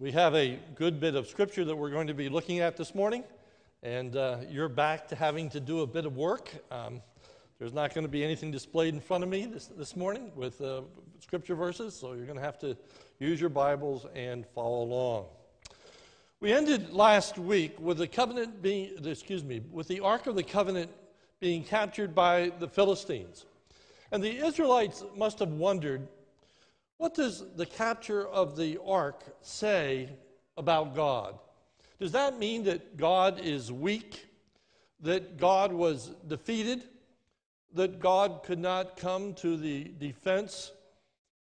We have a good bit of scripture that we're going to be looking at this morning, and uh, you're back to having to do a bit of work. Um, there's not going to be anything displayed in front of me this, this morning with uh, scripture verses, so you're going to have to use your Bibles and follow along. We ended last week with the covenant being, excuse me, with the Ark of the Covenant being captured by the Philistines. And the Israelites must have wondered what does the capture of the ark say about God? Does that mean that God is weak? That God was defeated? That God could not come to the defense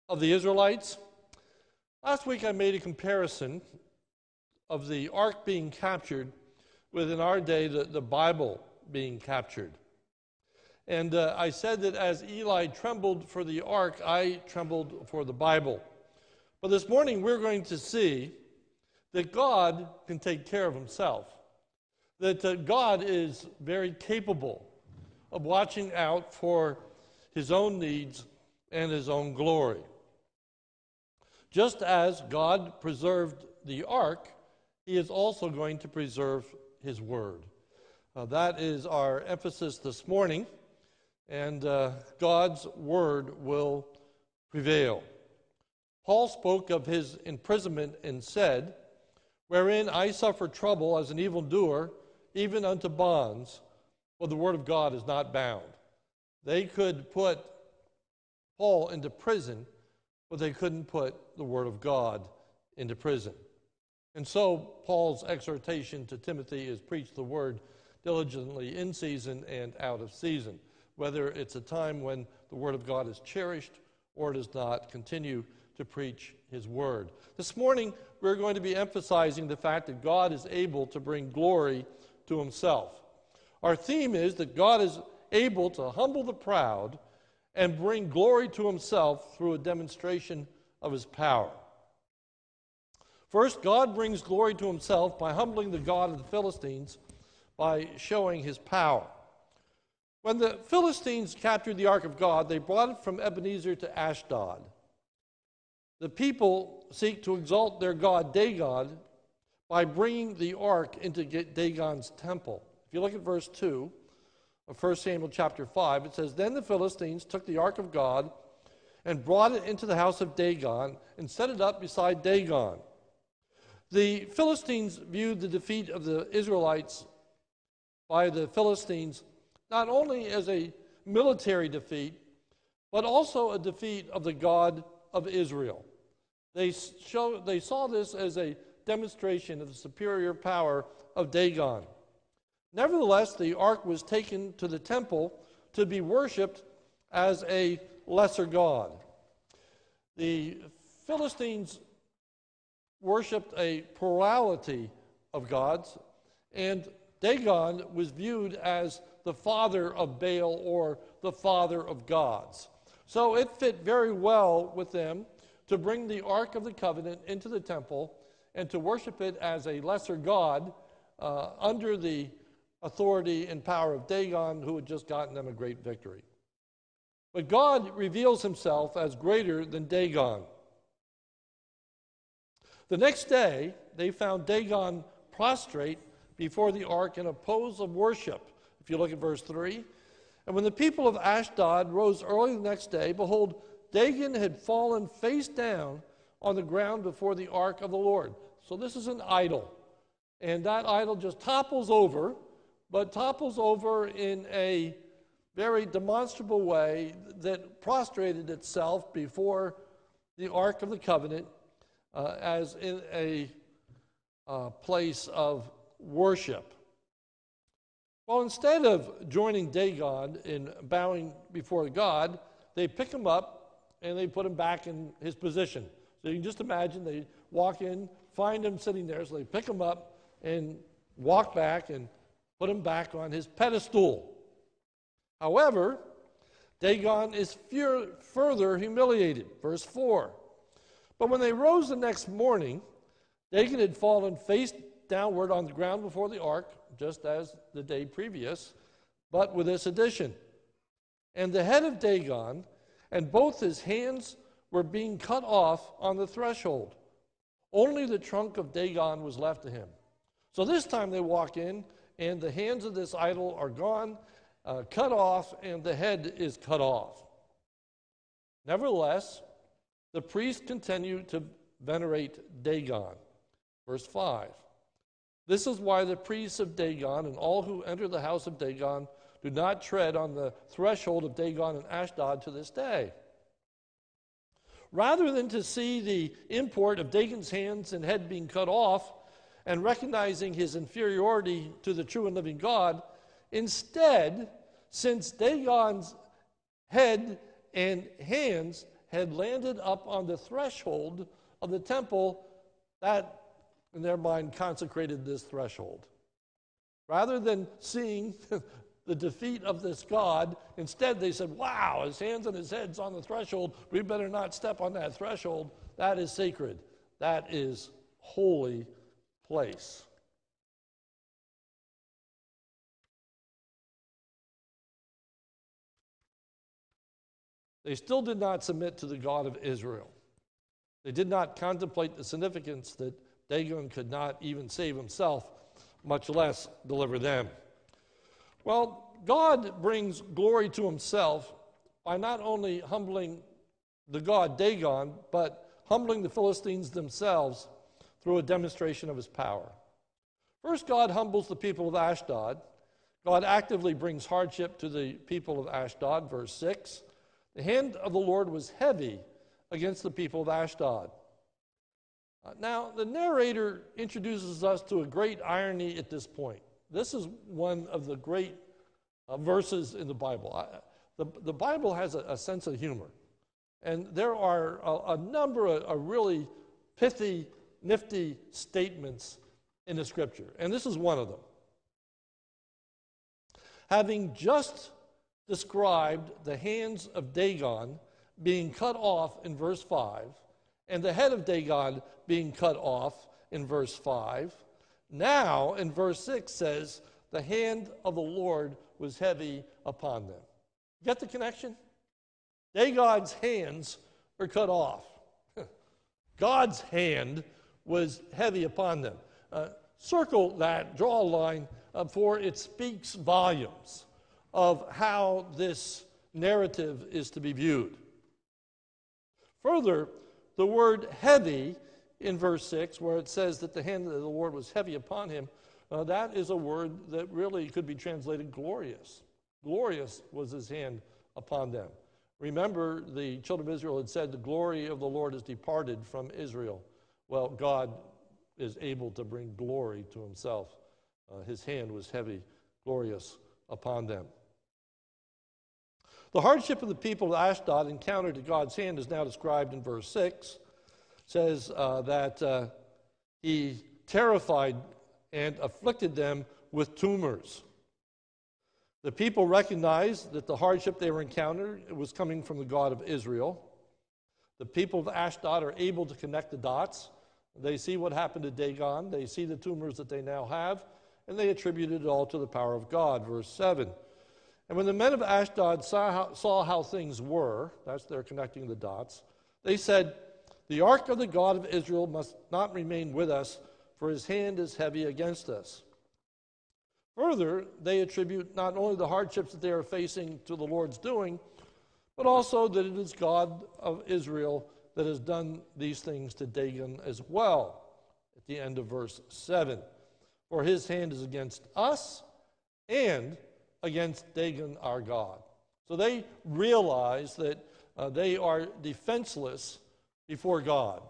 of the Israelites? Last week I made a comparison of the ark being captured with in our day the, the Bible being captured. And uh, I said that as Eli trembled for the ark, I trembled for the Bible. But this morning we're going to see that God can take care of himself, that uh, God is very capable of watching out for his own needs and his own glory. Just as God preserved the ark, he is also going to preserve his word. Uh, that is our emphasis this morning and uh, God's word will prevail. Paul spoke of his imprisonment and said, Wherein I suffer trouble as an evildoer, even unto bonds, but the word of God is not bound. They could put Paul into prison, but they couldn't put the word of God into prison. And so Paul's exhortation to Timothy is preach the word diligently in season and out of season whether it's a time when the Word of God is cherished or does not, continue to preach His Word. This morning, we're going to be emphasizing the fact that God is able to bring glory to Himself. Our theme is that God is able to humble the proud and bring glory to Himself through a demonstration of His power. First, God brings glory to Himself by humbling the God of the Philistines by showing His power. When the Philistines captured the ark of God, they brought it from Ebenezer to Ashdod. The people seek to exalt their god Dagon by bringing the ark into Dagon's temple. If you look at verse 2 of 1 Samuel chapter 5, it says, Then the Philistines took the ark of God and brought it into the house of Dagon and set it up beside Dagon. The Philistines viewed the defeat of the Israelites by the Philistines not only as a military defeat, but also a defeat of the God of Israel. They, show, they saw this as a demonstration of the superior power of Dagon. Nevertheless, the ark was taken to the temple to be worshiped as a lesser god. The Philistines worshiped a plurality of gods, and Dagon was viewed as the father of Baal or the father of gods. So it fit very well with them to bring the Ark of the Covenant into the temple and to worship it as a lesser god uh, under the authority and power of Dagon, who had just gotten them a great victory. But God reveals himself as greater than Dagon. The next day, they found Dagon prostrate before the ark in a pose of worship. If you look at verse 3. And when the people of Ashdod rose early the next day, behold, Dagon had fallen face down on the ground before the ark of the Lord. So this is an idol. And that idol just topples over, but topples over in a very demonstrable way that prostrated itself before the Ark of the Covenant uh, as in a uh, place of worship. Well, instead of joining Dagon in bowing before God, they pick him up and they put him back in his position. So you can just imagine they walk in, find him sitting there, so they pick him up and walk back and put him back on his pedestal. However, Dagon is fear, further humiliated. Verse 4. But when they rose the next morning, Dagon had fallen face downward on the ground before the ark, just as the day previous, but with this addition. And the head of Dagon and both his hands were being cut off on the threshold. Only the trunk of Dagon was left to him. So this time they walk in, and the hands of this idol are gone, uh, cut off, and the head is cut off. Nevertheless, the priests continue to venerate Dagon. Verse 5. This is why the priests of Dagon and all who enter the house of Dagon do not tread on the threshold of Dagon and Ashdod to this day. Rather than to see the import of Dagon's hands and head being cut off and recognizing his inferiority to the true and living God, instead, since Dagon's head and hands had landed up on the threshold of the temple, that, in their mind, consecrated this threshold. Rather than seeing the defeat of this God, instead they said, Wow, his hands and his head's on the threshold. We better not step on that threshold. That is sacred. That is holy place. They still did not submit to the God of Israel. They did not contemplate the significance that Dagon could not even save himself, much less deliver them. Well, God brings glory to himself by not only humbling the god Dagon, but humbling the Philistines themselves through a demonstration of his power. First, God humbles the people of Ashdod. God actively brings hardship to the people of Ashdod, verse 6. The hand of the Lord was heavy against the people of Ashdod. Now, the narrator introduces us to a great irony at this point. This is one of the great uh, verses in the Bible. I, the, the Bible has a, a, sense of humor. And there are a, a number of, of really pithy, nifty statements in the scripture. And this is one of them. Having just described the hands of Dagon being cut off in verse 5 and the head of Dagon being cut off in verse 5. Now, in verse 6 says, the hand of the Lord was heavy upon them. Get the connection? Dagon's hands are cut off. God's hand was heavy upon them. Uh, circle that, draw a line, uh, for it speaks volumes of how this narrative is to be viewed. Further, the word heavy in verse 6, where it says that the hand of the Lord was heavy upon him, uh, that is a word that really could be translated glorious. Glorious was his hand upon them. Remember, the children of Israel had said, The glory of the Lord is departed from Israel. Well, God is able to bring glory to himself. Uh, his hand was heavy, glorious upon them. The hardship of the people of Ashdod encountered at God's hand is now described in verse 6. It says uh, that uh, he terrified and afflicted them with tumors. The people recognized that the hardship they were encountering was coming from the God of Israel. The people of Ashdod are able to connect the dots. They see what happened to Dagon, they see the tumors that they now have, and they attribute it all to the power of God. Verse 7. And when the men of Ashdod saw how, saw how things were, that's their connecting the dots, they said, The ark of the God of Israel must not remain with us, for his hand is heavy against us. Further, they attribute not only the hardships that they are facing to the Lord's doing, but also that it is God of Israel that has done these things to Dagon as well. At the end of verse 7 For his hand is against us and against Dagon our God. So they realize that uh, they are defenseless before God.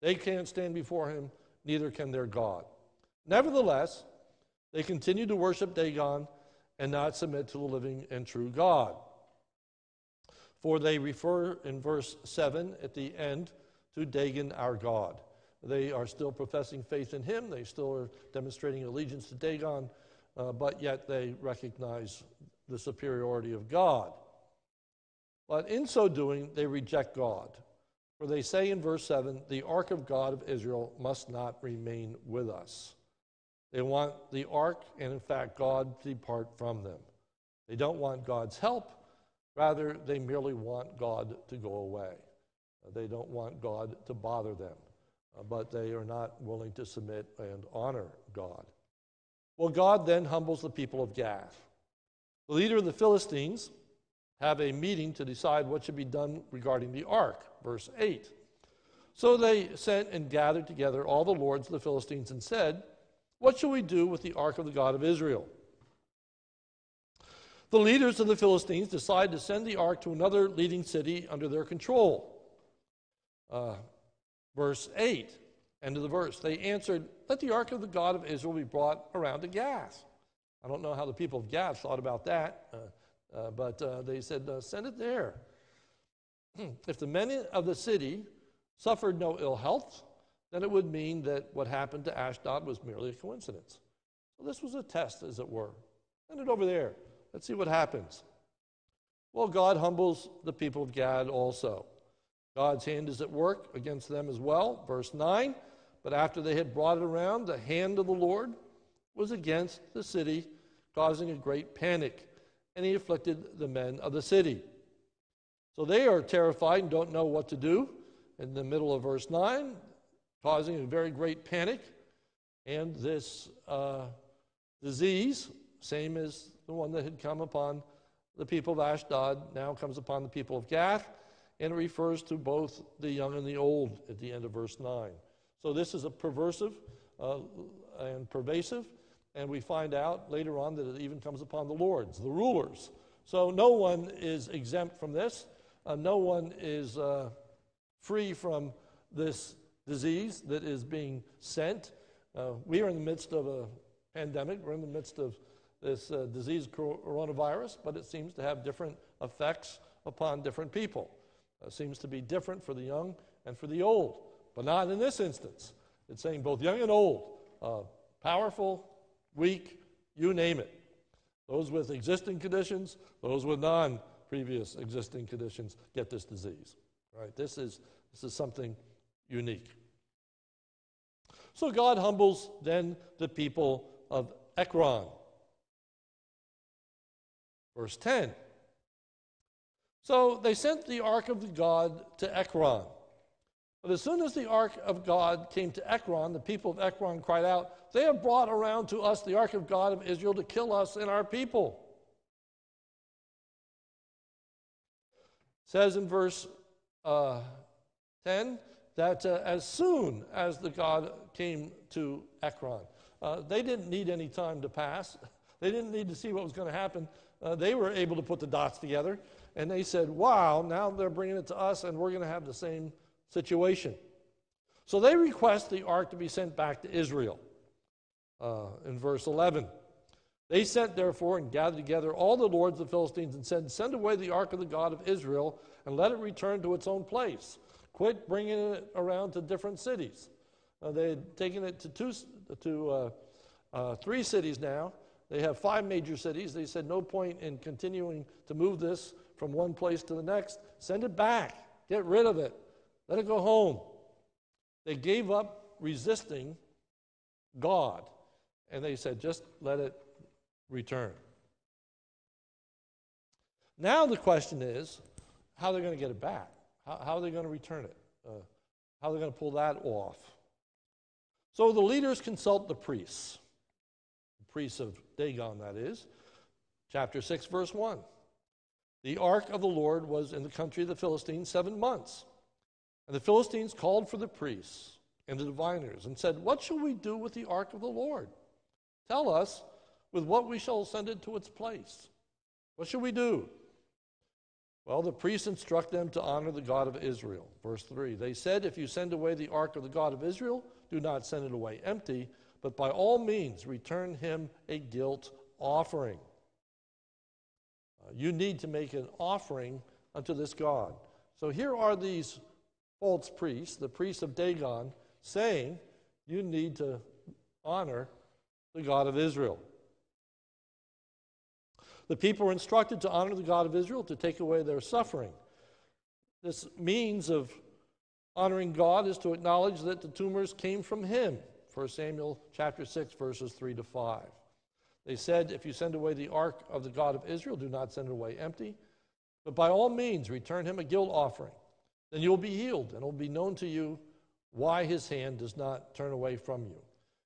They can't stand before him, neither can their God. Nevertheless, they continue to worship Dagon and not submit to the living and true God. For they refer in verse 7 at the end to Dagon our God. They are still professing faith in him, they still are demonstrating allegiance to Dagon, uh, but yet they recognize the superiority of God. But in so doing, they reject God. For they say in verse 7 the ark of God of Israel must not remain with us. They want the ark, and in fact, God to depart from them. They don't want God's help, rather, they merely want God to go away. Uh, they don't want God to bother them, uh, but they are not willing to submit and honor God. Well, God then humbles the people of Gath. The leader of the Philistines have a meeting to decide what should be done regarding the ark, verse 8. So they sent and gathered together all the lords of the Philistines and said, What shall we do with the ark of the God of Israel? The leaders of the Philistines decided to send the ark to another leading city under their control. Uh, verse 8, end of the verse. They answered, Let the ark of the God of Israel be brought around to Gath. I don't know how the people of Gath thought about that, uh, uh, but uh, they said, uh, Send it there. if the men of the city suffered no ill health, then it would mean that what happened to Ashdod was merely a coincidence. So this was a test, as it were. Send it over there. Let's see what happens. Well, God humbles the people of Gath also. God's hand is at work against them as well. Verse 9 But after they had brought it around, the hand of the Lord was against the city, causing a great panic, and he afflicted the men of the city. So they are terrified and don't know what to do in the middle of verse 9, causing a very great panic. And this uh, disease, same as the one that had come upon the people of Ashdod, now comes upon the people of Gath, and it refers to both the young and the old at the end of verse 9. So this is a perversive uh, and pervasive, and we find out later on that it even comes upon the lords, the rulers. So no one is exempt from this. Uh, no one is uh, free from this disease that is being sent. Uh, we are in the midst of a pandemic. We're in the midst of this uh, disease, coronavirus, but it seems to have different effects upon different people. It seems to be different for the young and for the old, but not in this instance. It's saying both young and old, uh, powerful, weak, you name it. Those with existing conditions, those with non previous existing conditions get this disease. Right? This is, this is something unique. So God humbles then the people of Ekron. Verse 10. So they sent the ark of the God to Ekron. But as soon as the ark of God came to Ekron, the people of Ekron cried out, They have brought around to us the ark of God of Israel to kill us and our people. It says in verse uh, 10 that uh, as soon as the God came to Ekron, uh, they didn't need any time to pass. They didn't need to see what was going to happen. Uh, they were able to put the dots together, and they said, Wow, now they're bringing it to us, and we're going to have the same situation. So they request the ark to be sent back to Israel. Uh, in verse 11, they sent therefore and gathered together all the lords of the Philistines and said, Send away the ark of the God of Israel and let it return to its own place. Quit bringing it around to different cities. Uh, they had taken it to, two, to uh, uh, three cities now. They have five major cities. They said, No point in continuing to move this from one place to the next. Send it back. Get rid of it. Let it go home. They gave up resisting God. And they said, Just let it return. Now the question is how they're going to get it back. How, how are they going to return it? Uh, how are they going to pull that off? So the leaders consult the priests, the priests of Dagon, that is. Chapter 6, verse 1. The ark of the Lord was in the country of the Philistines seven months. And the Philistines called for the priests and the diviners and said, What shall we do with the ark of the Lord? Tell us with what we shall send it to its place. What shall we do? Well, the priests instruct them to honor the God of Israel. Verse 3 They said, If you send away the ark of the God of Israel, do not send it away empty, but by all means return him a guilt offering. Uh, you need to make an offering unto this God. So here are these false priests, the priests of Dagon, saying, You need to honor the God of Israel. The people were instructed to honor the God of Israel, to take away their suffering. This means of honoring God is to acknowledge that the tumors came from Him. 1 Samuel chapter 6, verses 3 to 5. They said, If you send away the ark of the God of Israel, do not send it away empty, but by all means return him a guilt offering. Then you will be healed, and it will be known to you why his hand does not turn away from you.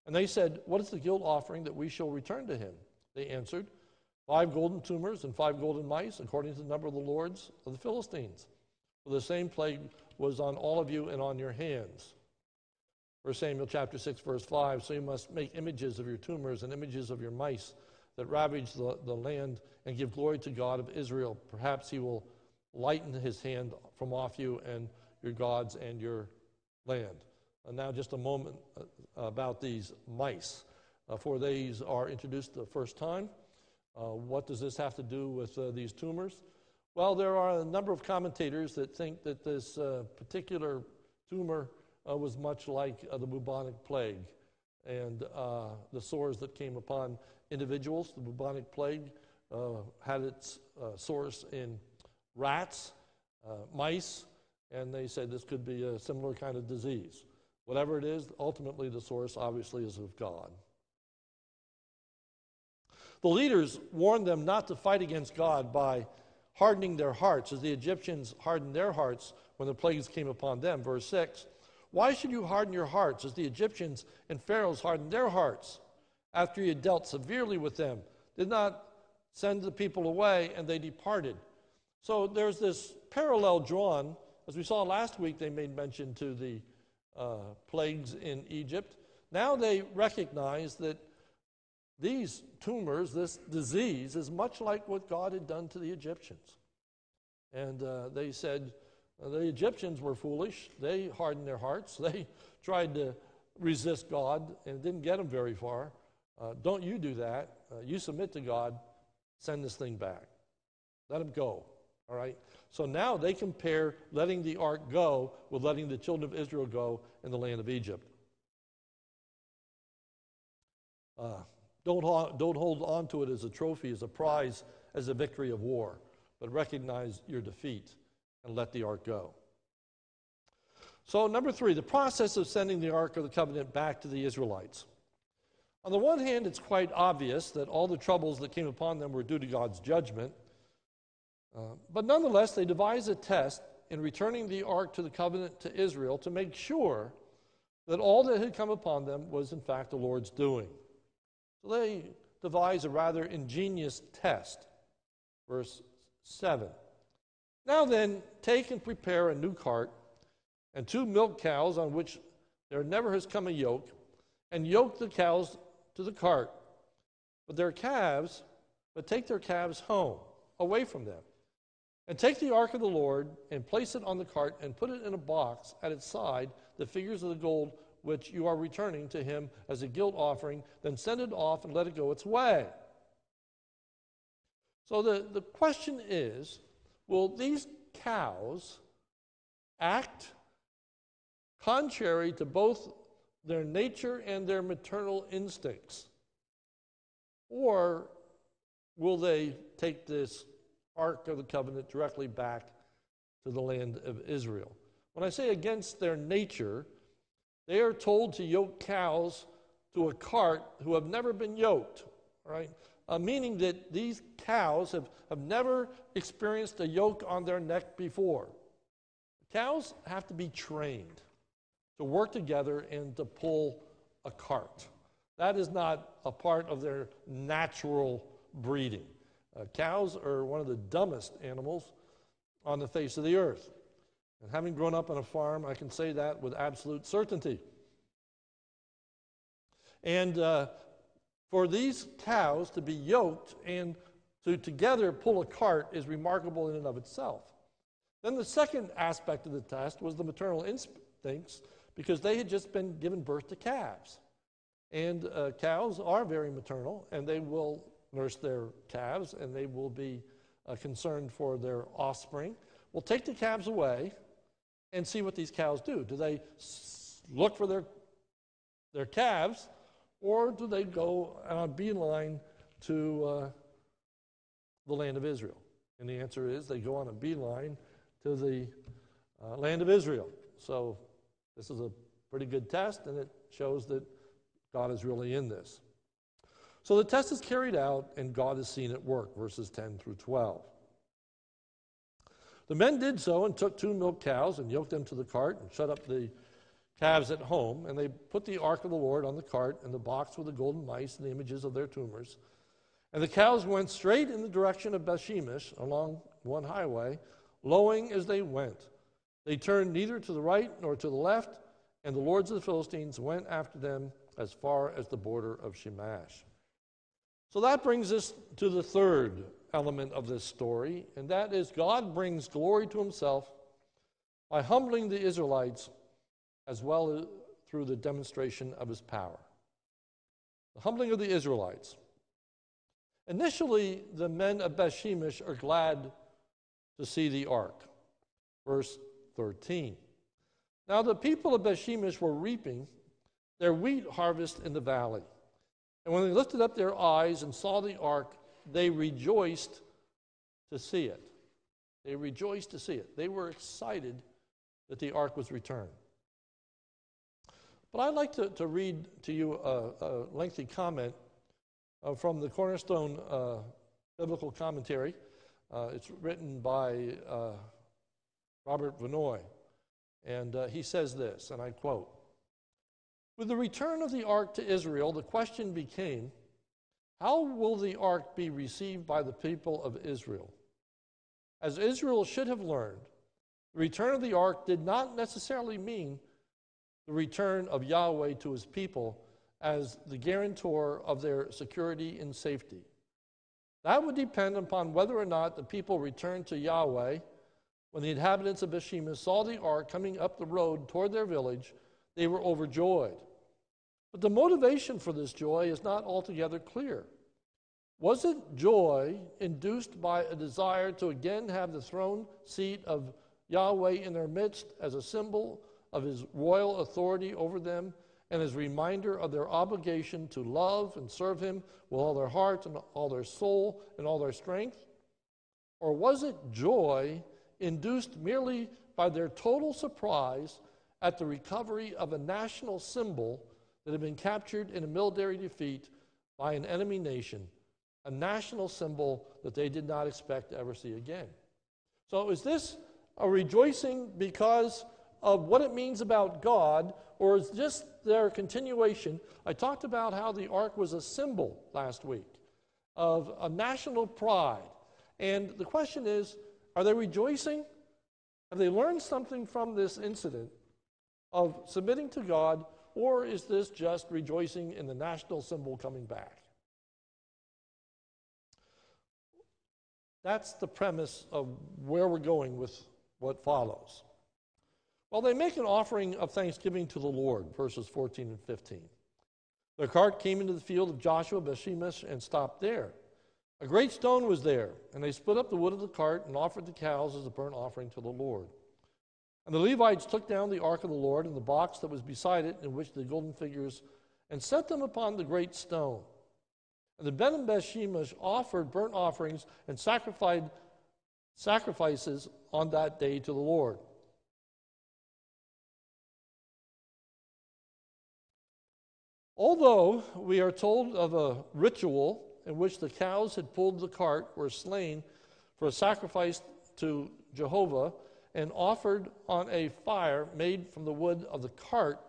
And they said, What is the guilt offering that we shall return to him? They answered, Five golden tumors and five golden mice, according to the number of the lords of the Philistines. For the same plague was on all of you and on your hands. 1 Samuel chapter 6, verse 5. So you must make images of your tumors and images of your mice that ravage the, the land and give glory to God of Israel. Perhaps he will lighten his hand from off you and your gods and your land. And now, just a moment uh, about these mice. Uh, for these are introduced the first time. Uh, what does this have to do with uh, these tumors? Well, there are a number of commentators that think that this uh, particular tumor uh, was much like the bubonic plague and the sores that came upon individuals. The bubonic plague had its source in rats, uh, mice, and they said this could be a similar kind of disease. Whatever it is, ultimately the source obviously is of God. The leaders warned them not to fight against God by hardening their hearts, as the Egyptians hardened their hearts when the plagues came upon them. Verse 6 Why should you harden your hearts, as the Egyptians and Pharaohs hardened their hearts after had dealt severely with them? Did not send the people away, and they departed. So there's this parallel drawn. As we saw last week, they made mention to the uh, plagues in Egypt. Now they recognize that these tumors, this disease, is much like what God had done to the Egyptians. And uh, they said, uh, the Egyptians were foolish. They hardened their hearts. They tried to resist God and didn't get them very far. Uh, don't you do that. Uh, you submit to God. Send this thing back. Let him go. All right? So now they compare letting the ark go with letting the children of Israel go in the land of Egypt. Uh, don't, don't hold on to it as a trophy, as a prize, as a victory of war, but recognize your defeat and let the ark go. So, number three, the process of sending the Ark of the Covenant back to the Israelites. On the one hand, it's quite obvious that all the troubles that came upon them were due to God's judgment. Uh, but nonetheless, they devised a test in returning the ark to the covenant to Israel to make sure that all that had come upon them was in fact the Lord's doing. So they devised a rather ingenious test. Verse 7. Now then, take and prepare a new cart and two milk cows on which there never has come a yoke, and yoke the cows to the cart. But their calves, but take their calves home, away from them. And take the ark of the Lord and place it on the cart and put it in a box at its side, the figures of the gold which you are returning to him as a guilt offering, then send it off and let it go its way. So the, the question is will these cows act contrary to both their nature and their maternal instincts? Or will they take this Ark of the Covenant directly back to the land of Israel. When I say against their nature, they are told to yoke cows to a cart who have never been yoked, right? Uh, meaning that these cows have, have never experienced a yoke on their neck before. Cows have to be trained to work together and to pull a cart. That is not a part of their natural breeding. Uh, cows are one of the dumbest animals on the face of the earth. And having grown up on a farm, I can say that with absolute certainty. And uh, for these cows to be yoked and to together pull a cart is remarkable in and of itself. Then the second aspect of the test was the maternal instincts, because they had just been given birth to calves. And uh, cows are very maternal, and they will nurse their calves and they will be uh, concerned for their offspring. We'll take the calves away and see what these cows do. Do they look for their, their calves or do they go on a beeline to uh, the land of Israel? And the answer is they go on a beeline to the uh, land of Israel. So this is a pretty good test, and it shows that God is really in this. So the test is carried out, and God is seen at work, verses 10 through 12. The men did so and took two milk cows and yoked them to the cart and shut up the calves at home. And they put the ark of the Lord on the cart and the box with the golden mice and the images of their tumors. And the cows went straight in the direction of Bethshemesh along one highway, lowing as they went. They turned neither to the right nor to the left, and the lords of the Philistines went after them as far as the border of Shemash. So that brings us to the third element of this story, and that is God brings glory to himself by humbling the Israelites as well as through the demonstration of his power. The humbling of the Israelites. Initially, the men of Bethshemesh are glad to see the ark. Verse 13. Now, the people of Bethshemesh were reaping their wheat harvest in the valley. And when they lifted up their eyes and saw the ark, they rejoiced to see it. They rejoiced to see it. They were excited that the ark was returned. But I'd like to, to read to you a, a lengthy comment uh, from the Cornerstone uh, Biblical Commentary. Uh, it's written by uh, Robert Vannoy. And uh, he says this, and I quote With the return of the ark to Israel, the question became how will the ark be received by the people of Israel? As Israel should have learned, the return of the ark did not necessarily mean the return of Yahweh to his people as the guarantor of their security and safety. That would depend upon whether or not the people returned to Yahweh when the inhabitants of Bethshemesh saw the ark coming up the road toward their village, they were overjoyed. But the motivation for this joy is not altogether clear. Was it joy induced by a desire to again have the throne seat of Yahweh in their midst as a symbol of his royal authority over them and as a reminder of their obligation to love and serve him with all their heart and all their soul and all their strength? Or was it joy induced merely by their total surprise at the recovery of a national symbol that had been captured in a military defeat by an enemy nation, a national symbol that they did not expect to ever see again. So, is this a rejoicing because of what it means about God, or is this their continuation? I talked about how the ark was a symbol last week of a national pride. And the question is are they rejoicing? Have they learned something from this incident of submitting to God, or is this just rejoicing in the national symbol coming back? That's the premise of where we're going with what follows. Well, they make an offering of thanksgiving to the Lord, verses 14 and 15. The cart came into the field of Joshua, Bethshemesh, and stopped there. A great stone was there, and they split up the wood of the cart and offered the cows as a burnt offering to the Lord. And the Levites took down the ark of the Lord and the box that was beside it, in which the golden figures, and set them upon the great stone. And the Ben and offered burnt offerings and sacrificed sacrifices on that day to the Lord. Although we are told of a ritual in which the cows had pulled the cart were slain for a sacrifice to Jehovah and offered on a fire made from the wood of the cart,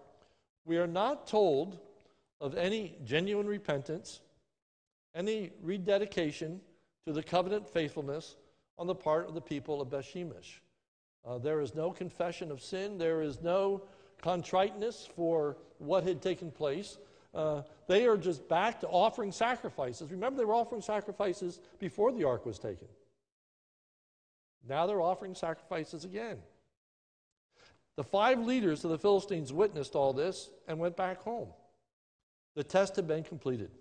we are not told of any genuine repentance, any rededication to the covenant faithfulness on the part of the people of Bethshemesh. Uh, there is no confession of sin. There is no contriteness for what had taken place. Uh, they are just back to offering sacrifices. Remember, they were offering sacrifices before the ark was taken. Now they're offering sacrifices again. The five leaders of the Philistines witnessed all this and went back home. The test had been completed.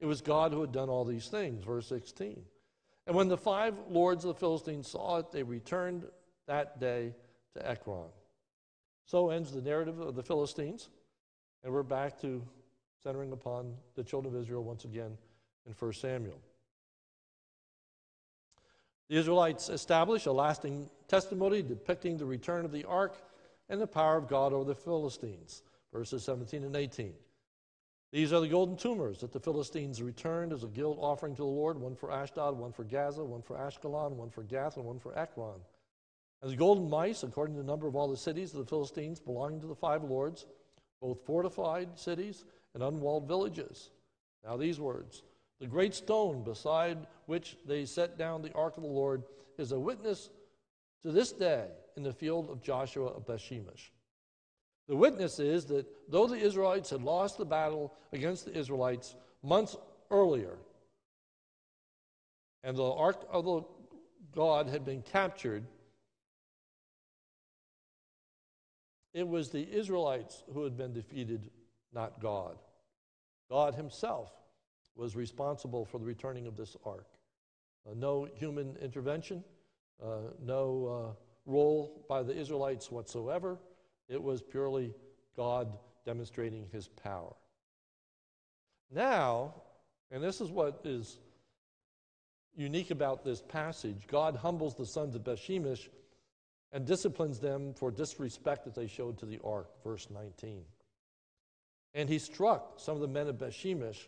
It was God who had done all these things, verse 16. And when the five lords of the Philistines saw it, they returned that day to Ekron. So ends the narrative of the Philistines, and we're back to centering upon the children of Israel once again in 1 Samuel. The Israelites establish a lasting testimony depicting the return of the ark and the power of God over the Philistines, verses 17 and 18. These are the golden tumors that the Philistines returned as a guilt offering to the Lord one for Ashdod, one for Gaza, one for Ashkelon, one for Gath, and one for Ekron. And the golden mice, according to the number of all the cities of the Philistines belonging to the five lords, both fortified cities and unwalled villages. Now, these words The great stone beside which they set down the ark of the Lord is a witness to this day in the field of Joshua of Bethshemesh. The witness is that though the Israelites had lost the battle against the Israelites months earlier, and the ark of the God had been captured, it was the Israelites who had been defeated, not God. God Himself was responsible for the returning of this ark. Uh, no human intervention, uh, no uh, role by the Israelites whatsoever. It was purely God demonstrating His power. Now, and this is what is unique about this passage God humbles the sons of Bethshemesh and disciplines them for disrespect that they showed to the ark, verse 19. And he struck some of the men of Bethshemesh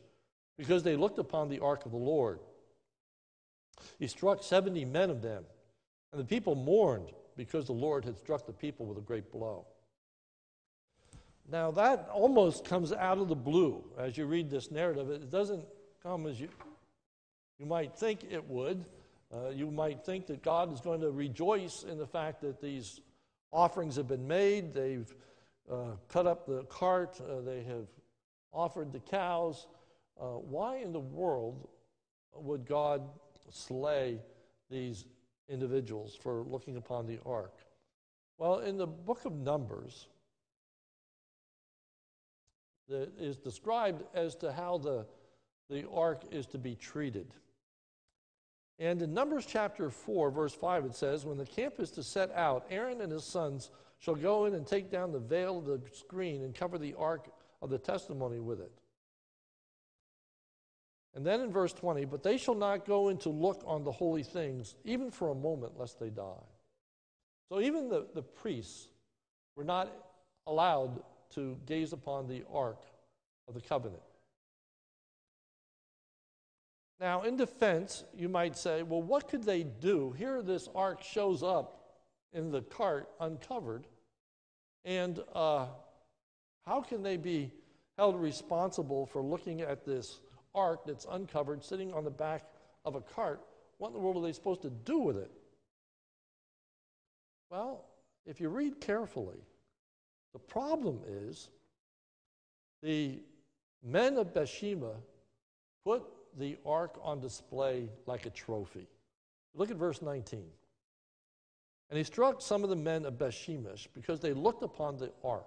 because they looked upon the ark of the Lord. He struck 70 men of them, and the people mourned because the Lord had struck the people with a great blow. Now, that almost comes out of the blue as you read this narrative. It doesn't come as you, you might think it would. Uh, you might think that God is going to rejoice in the fact that these offerings have been made. They've uh, cut up the cart, uh, they have offered the cows. Uh, why in the world would God slay these individuals for looking upon the ark? Well, in the book of Numbers, that is described as to how the, the ark is to be treated. And in Numbers chapter 4, verse 5, it says, When the camp is to set out, Aaron and his sons shall go in and take down the veil of the screen and cover the ark of the testimony with it. And then in verse 20, but they shall not go in to look on the holy things, even for a moment, lest they die. So even the, the priests were not allowed to gaze upon the ark of the covenant. Now, in defense, you might say, well, what could they do? Here, this ark shows up in the cart uncovered, and uh, how can they be held responsible for looking at this ark that's uncovered sitting on the back of a cart? What in the world are they supposed to do with it? Well, if you read carefully, the problem is the men of Bethsheba put the ark on display like a trophy. Look at verse 19. And he struck some of the men of Bethshemesh because they looked upon the ark.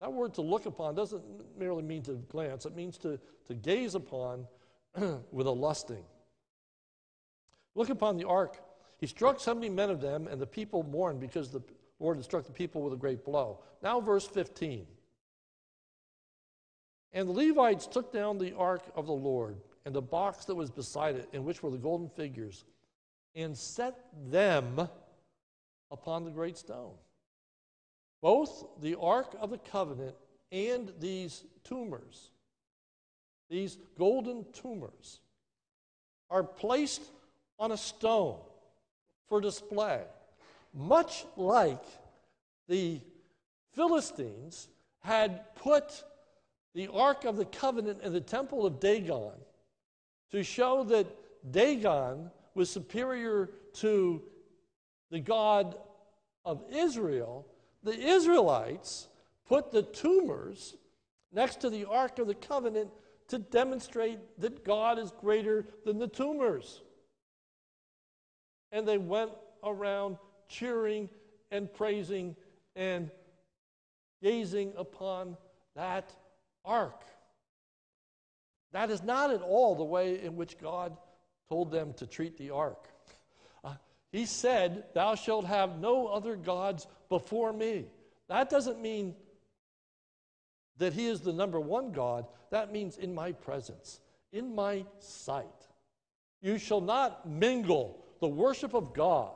That word to look upon doesn't merely mean to glance, it means to, to gaze upon with a lusting. Look upon the ark. He struck 70 men of them, and the people mourned because the Lord had struck the people with a great blow. Now, verse 15. And the Levites took down the ark of the Lord and the box that was beside it, in which were the golden figures, and set them upon the great stone. Both the Ark of the Covenant and these tumors, these golden tumors, are placed on a stone for display, much like the Philistines had put the Ark of the Covenant in the temple of Dagon to show that Dagon was superior to the God of Israel, the Israelites put the tumors next to the Ark of the Covenant to demonstrate that God is greater than the tumors. And they went around cheering and praising and gazing upon that ark. That is not at all the way in which God told them to treat the ark. Uh, he said, Thou shalt have no other gods before me. That doesn't mean that He is the number one God. That means in my presence, in my sight. You shall not mingle the worship of God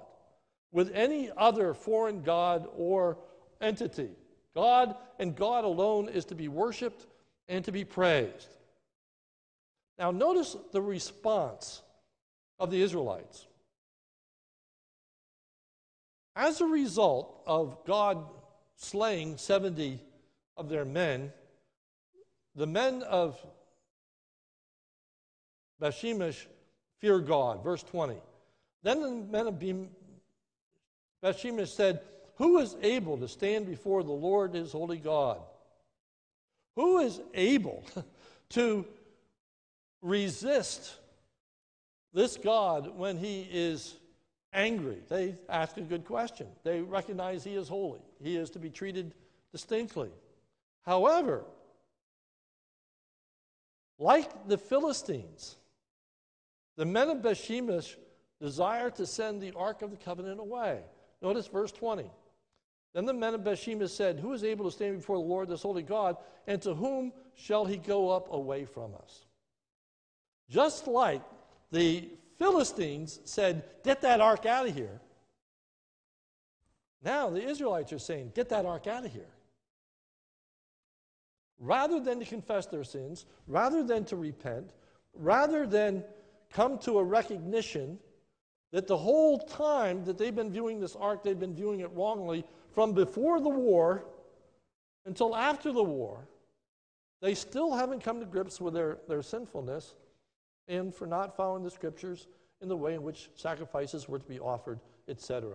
with any other foreign God or entity. God and God alone is to be worshiped and to be praised. Now, notice the response of the Israelites. As a result of God slaying 70 of their men, the men of Bethshemesh fear God. Verse 20. Then the men of Bethshemesh said, Who is able to stand before the Lord his holy God? Who is able to resist this God when he is angry? They ask a good question. They recognize he is holy, he is to be treated distinctly. However, like the Philistines, the men of Bethshemesh desire to send the Ark of the Covenant away. Notice verse 20. Then the men of Bethshemesh said, Who is able to stand before the Lord, this holy God, and to whom shall he go up away from us? Just like the Philistines said, Get that ark out of here. Now the Israelites are saying, Get that ark out of here. Rather than to confess their sins, rather than to repent, rather than come to a recognition that the whole time that they've been viewing this ark, they've been viewing it wrongly from before the war until after the war. They still haven't come to grips with their, their sinfulness and for not following the scriptures in the way in which sacrifices were to be offered, etc.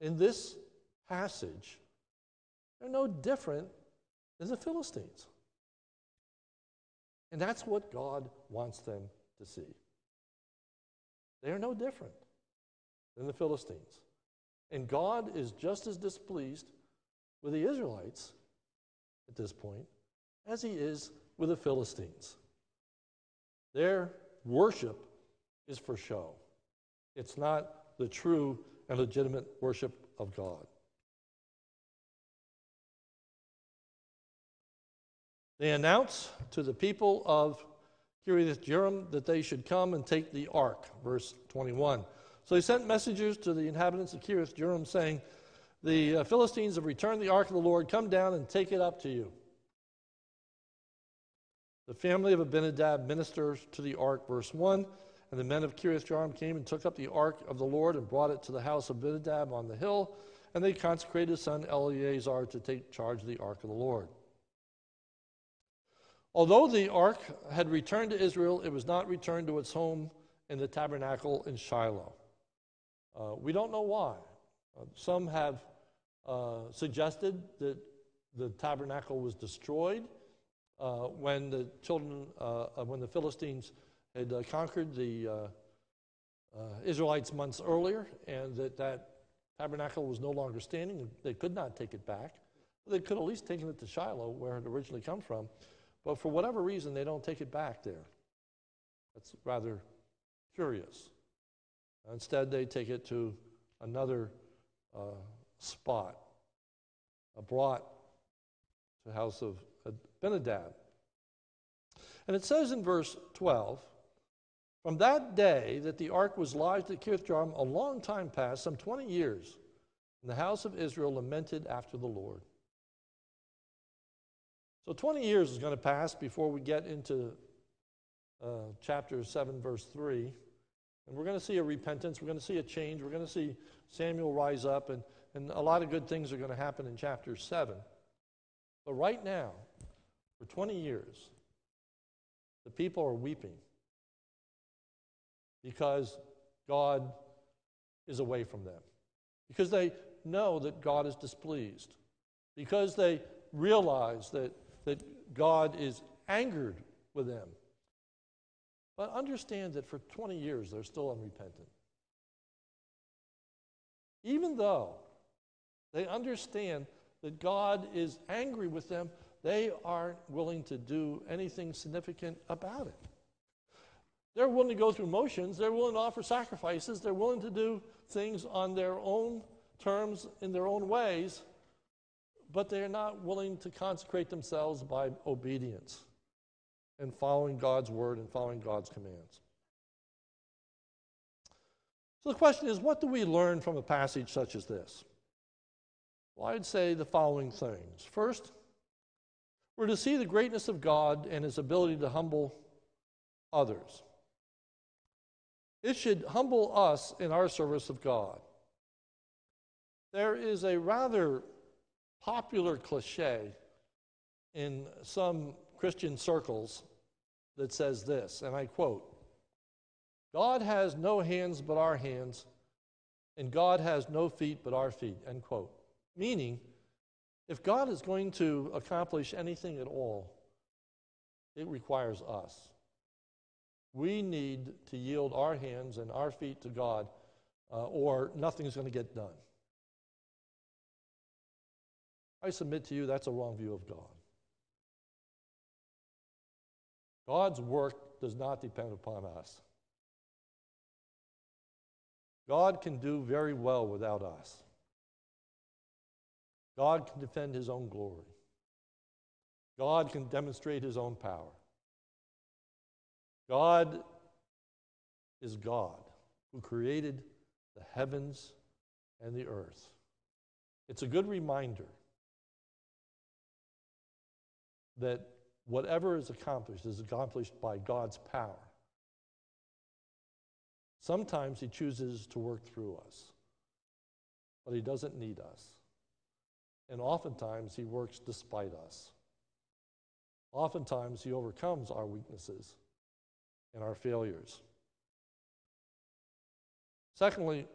In this passage, they're no different than the Philistines. And that's what God wants them to see. They are no different than the Philistines. And God is just as displeased with the Israelites at this point as he is with the Philistines. Their worship is for show, it's not the true and legitimate worship of God. They announce to the people of Kiriath Jearim that they should come and take the ark, verse 21. So he sent messengers to the inhabitants of Kiriath Jearim saying, The uh, Philistines have returned the ark of the Lord. Come down and take it up to you. The family of Abinadab ministers to the ark, verse 1. And the men of Kiriath Jearim came and took up the ark of the Lord and brought it to the house of Abinadab on the hill. And they consecrated his son Eleazar to take charge of the ark of the Lord. Although the ark had returned to Israel, it was not returned to its home in the tabernacle in Shiloh. Uh, we don't know why. Uh, some have uh, suggested that the tabernacle was destroyed uh, when the children, uh, when the Philistines had uh, conquered the Israelites months earlier, and that that tabernacle was no longer standing. They could not take it back. They could at least taken it to Shiloh, where it originally come from. But for whatever reason, they don't take it back there. That's rather curious. Instead, they take it to another uh, spot, uh, brought to the house of Abinadab. And it says in verse 12, from that day that the ark was lodged at Kiriath Jearim, a long time passed, some 20 years, and the house of Israel lamented after the Lord. So 20 years is going to pass before we get into uh, chapter 7, verse 3. And we're going to see a repentance. We're going to see a change. We're going to see Samuel rise up, and, and a lot of good things are going to happen in chapter 7. But right now, for 20 years, the people are weeping because God is away from them, because they know that God is displeased, because they realize that that God is angered with them. But understand that for 20 years they're still unrepentant. Even though they understand that God is angry with them, they aren't willing to do anything significant about it. They're willing to go through motions, they're willing to offer sacrifices, they're willing to do things on their own terms, in their own ways, but they're not willing to consecrate themselves by obedience and following God's word and following God's commands. So the question is what do we learn from a passage such as this? Well, I'd say the following things. First, we're to see the greatness of God and his ability to humble others. It should humble us in our service of God. There is a rather popular cliche in some Christian circles that says this, and I quote God has no hands but our hands, and God has no feet but our feet, end quote. Meaning, if God is going to accomplish anything at all, it requires us. We need to yield our hands and our feet to God, uh, or nothing's going to get done. I submit to you that's a wrong view of God. God's work does not depend upon us. God can do very well without us. God can defend his own glory. God can demonstrate his own power. God is God who created the heavens and the earth. It's a good reminder that whatever is accomplished is accomplished by God's power. Sometimes He chooses to work through us, but He doesn't need us. And oftentimes He works despite us. Oftentimes He overcomes our weaknesses and our failures. Secondly,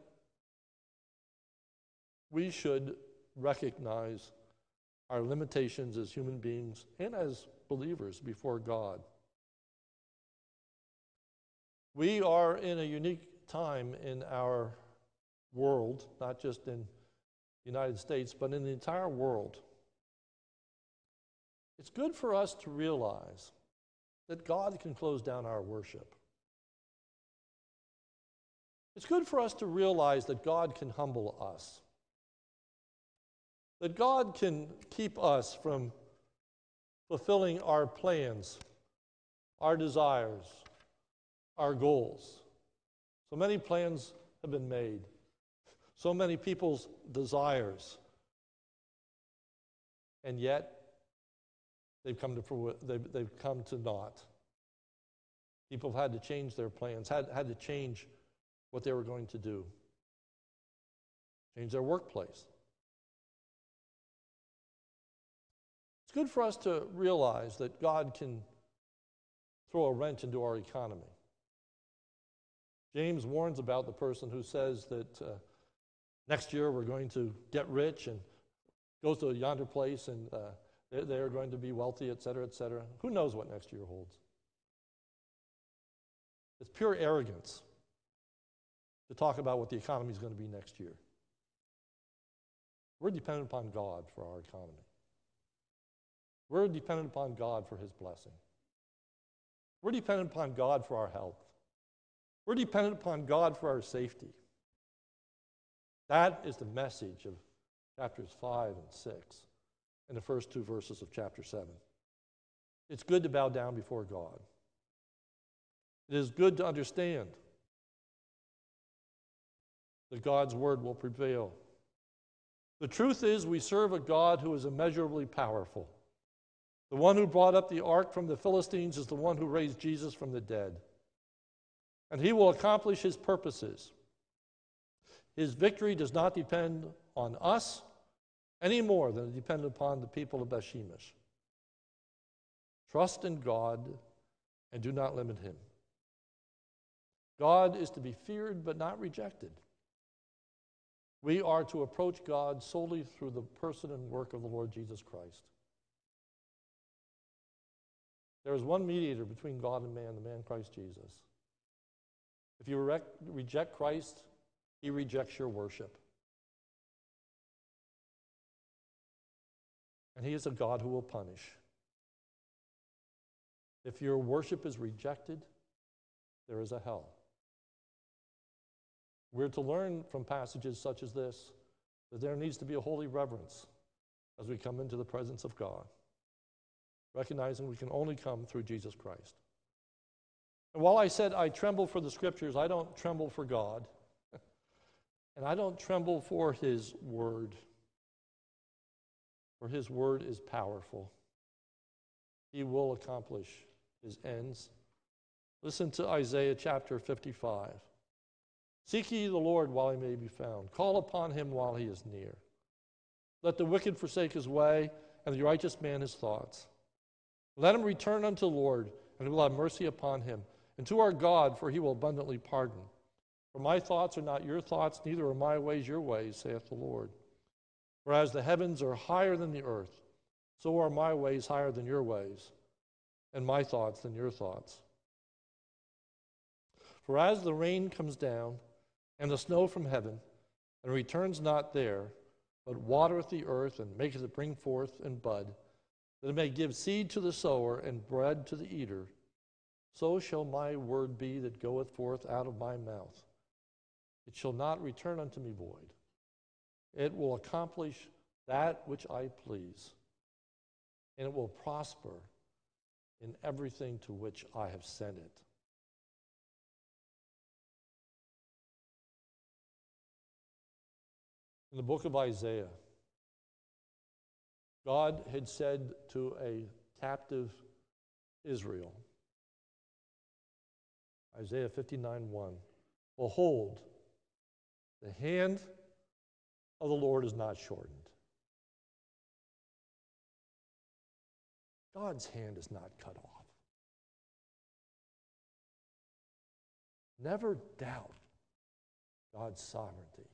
we should recognize our limitations as human beings and as believers before God. We are in a unique time in our world, not just in United States, but in the entire world. It's good for us to realize that God can close down our worship. It's good for us to realize that God can humble us, that God can keep us from fulfilling our plans, our desires, our goals. So many plans have been made, so many people's desires, and yet they've come to, they've, they've come to naught. People have had to change their plans, had, had to change what they were going to do, change their workplace. It's good for us to realize that God can throw a wrench into our economy. James warns about the person who says that uh, next year we're going to get rich and go to yonder place and uh, they're, they're going to be wealthy, et cetera, et cetera. Who knows what next year holds? It's pure arrogance to talk about what the economy is going to be next year. We're dependent upon God for our economy. We're dependent upon God for His blessing. We're dependent upon God for our health. We're dependent upon God for our safety. That is the message of chapters 5 and 6 and the first two verses of chapter 7. It's good to bow down before God. It is good to understand that God's word will prevail. The truth is, we serve a God who is immeasurably powerful. The one who brought up the ark from the Philistines is the one who raised Jesus from the dead. And he will accomplish his purposes. His victory does not depend on us any more than it depended upon the people of Bethshemesh. Trust in God and do not limit him. God is to be feared but not rejected. We are to approach God solely through the person and work of the Lord Jesus Christ. There is one mediator between God and man, the man Christ Jesus. If you re- reject Christ, he rejects your worship. And he is a God who will punish. If your worship is rejected, there is a hell. We're to learn from passages such as this that there needs to be a holy reverence as we come into the presence of God, recognizing we can only come through Jesus Christ. And while I said I tremble for the scriptures, I don't tremble for God, and I don't tremble for His word for his word is powerful. He will accomplish his ends. Listen to Isaiah chapter 55. Seek ye the Lord while he may be found. Call upon him while he is near. Let the wicked forsake his way, and the righteous man his thoughts. Let him return unto the Lord, and he will have mercy upon him, and to our God, for he will abundantly pardon. For my thoughts are not your thoughts, neither are my ways your ways, saith the Lord. For as the heavens are higher than the earth, so are my ways higher than your ways, and my thoughts than your thoughts. For as the rain comes down, and the snow from heaven, and returns not there, but watereth the earth, and maketh it bring forth and bud, that it may give seed to the sower and bread to the eater, so shall my word be that goeth forth out of my mouth. It shall not return unto me void. It will accomplish that which I please, and it will prosper in everything to which I have sent it. In the book of Isaiah, God had said to a captive Israel, Isaiah 59 1, Behold, the hand of the Lord is not shortened. God's hand is not cut off. Never doubt God's sovereignty.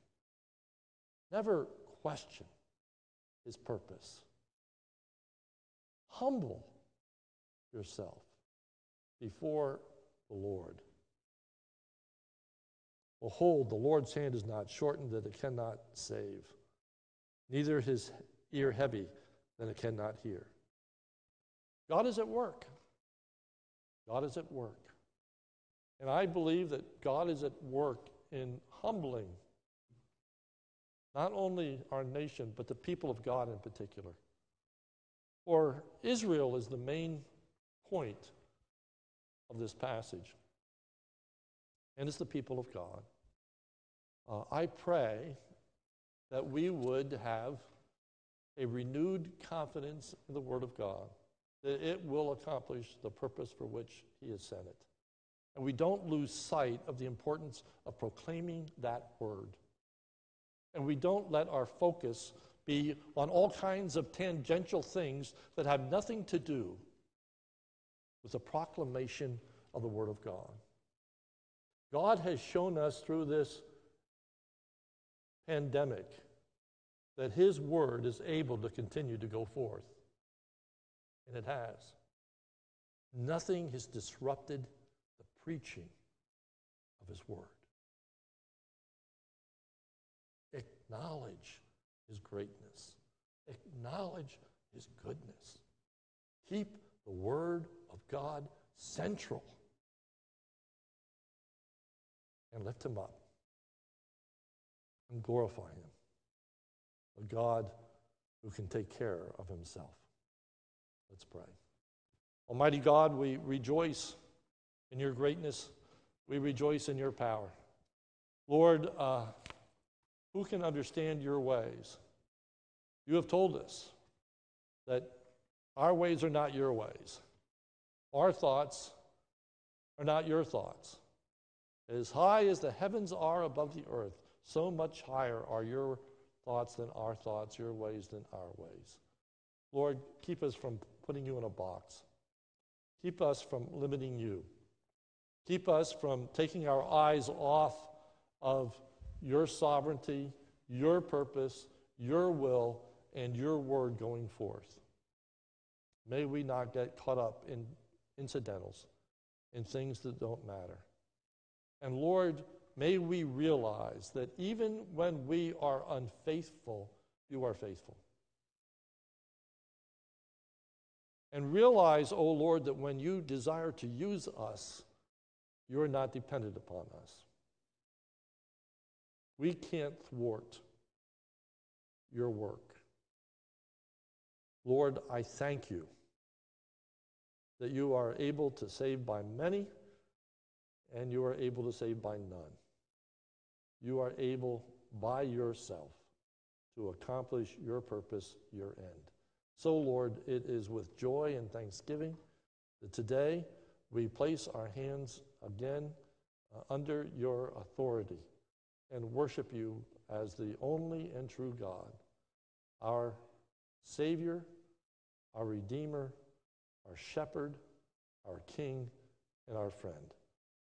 Never question his purpose. Humble yourself before the Lord. Behold, the Lord's hand is not shortened that it cannot save, neither his ear heavy that it cannot hear. God is at work. God is at work. And I believe that God is at work in humbling not only our nation, but the people of God in particular. For Israel is the main point of this passage, and it's the people of God. Uh, I pray that we would have a renewed confidence in the Word of God, that it will accomplish the purpose for which He has sent it. And we don't lose sight of the importance of proclaiming that Word. And we don't let our focus be on all kinds of tangential things that have nothing to do with the proclamation of the Word of God. God has shown us through this pandemic that His Word is able to continue to go forth. And it has. Nothing has disrupted the preaching of His Word. Acknowledge his greatness, acknowledge his goodness. Keep the Word of God central and lift him up and glorify him. A God who can take care of himself. Let's pray. Almighty God, we rejoice in your greatness. We rejoice in your power. Lord, uh, who can understand your ways? You have told us that our ways are not your ways. Our thoughts are not your thoughts. As high as the heavens are above the earth, so much higher are your thoughts than our thoughts, your ways than our ways. Lord, keep us from putting you in a box. Keep us from limiting you. Keep us from taking our eyes off of your sovereignty, your purpose, your will, and your word going forth. May we not get caught up in incidentals, in things that don't matter. And Lord, may we realize that even when we are unfaithful, you are faithful. And realize, O oh Lord, that when you desire to use us, you're not dependent upon us. We can't thwart your work. Lord, I thank you that you are able to save by many and you are able to save by none. You are able by yourself to accomplish your purpose, your end. So, Lord, it is with joy and thanksgiving that today we place our hands again uh, under your authority and worship you as the only and true God, our Savior, our Redeemer, our Shepherd, our King, and our friend.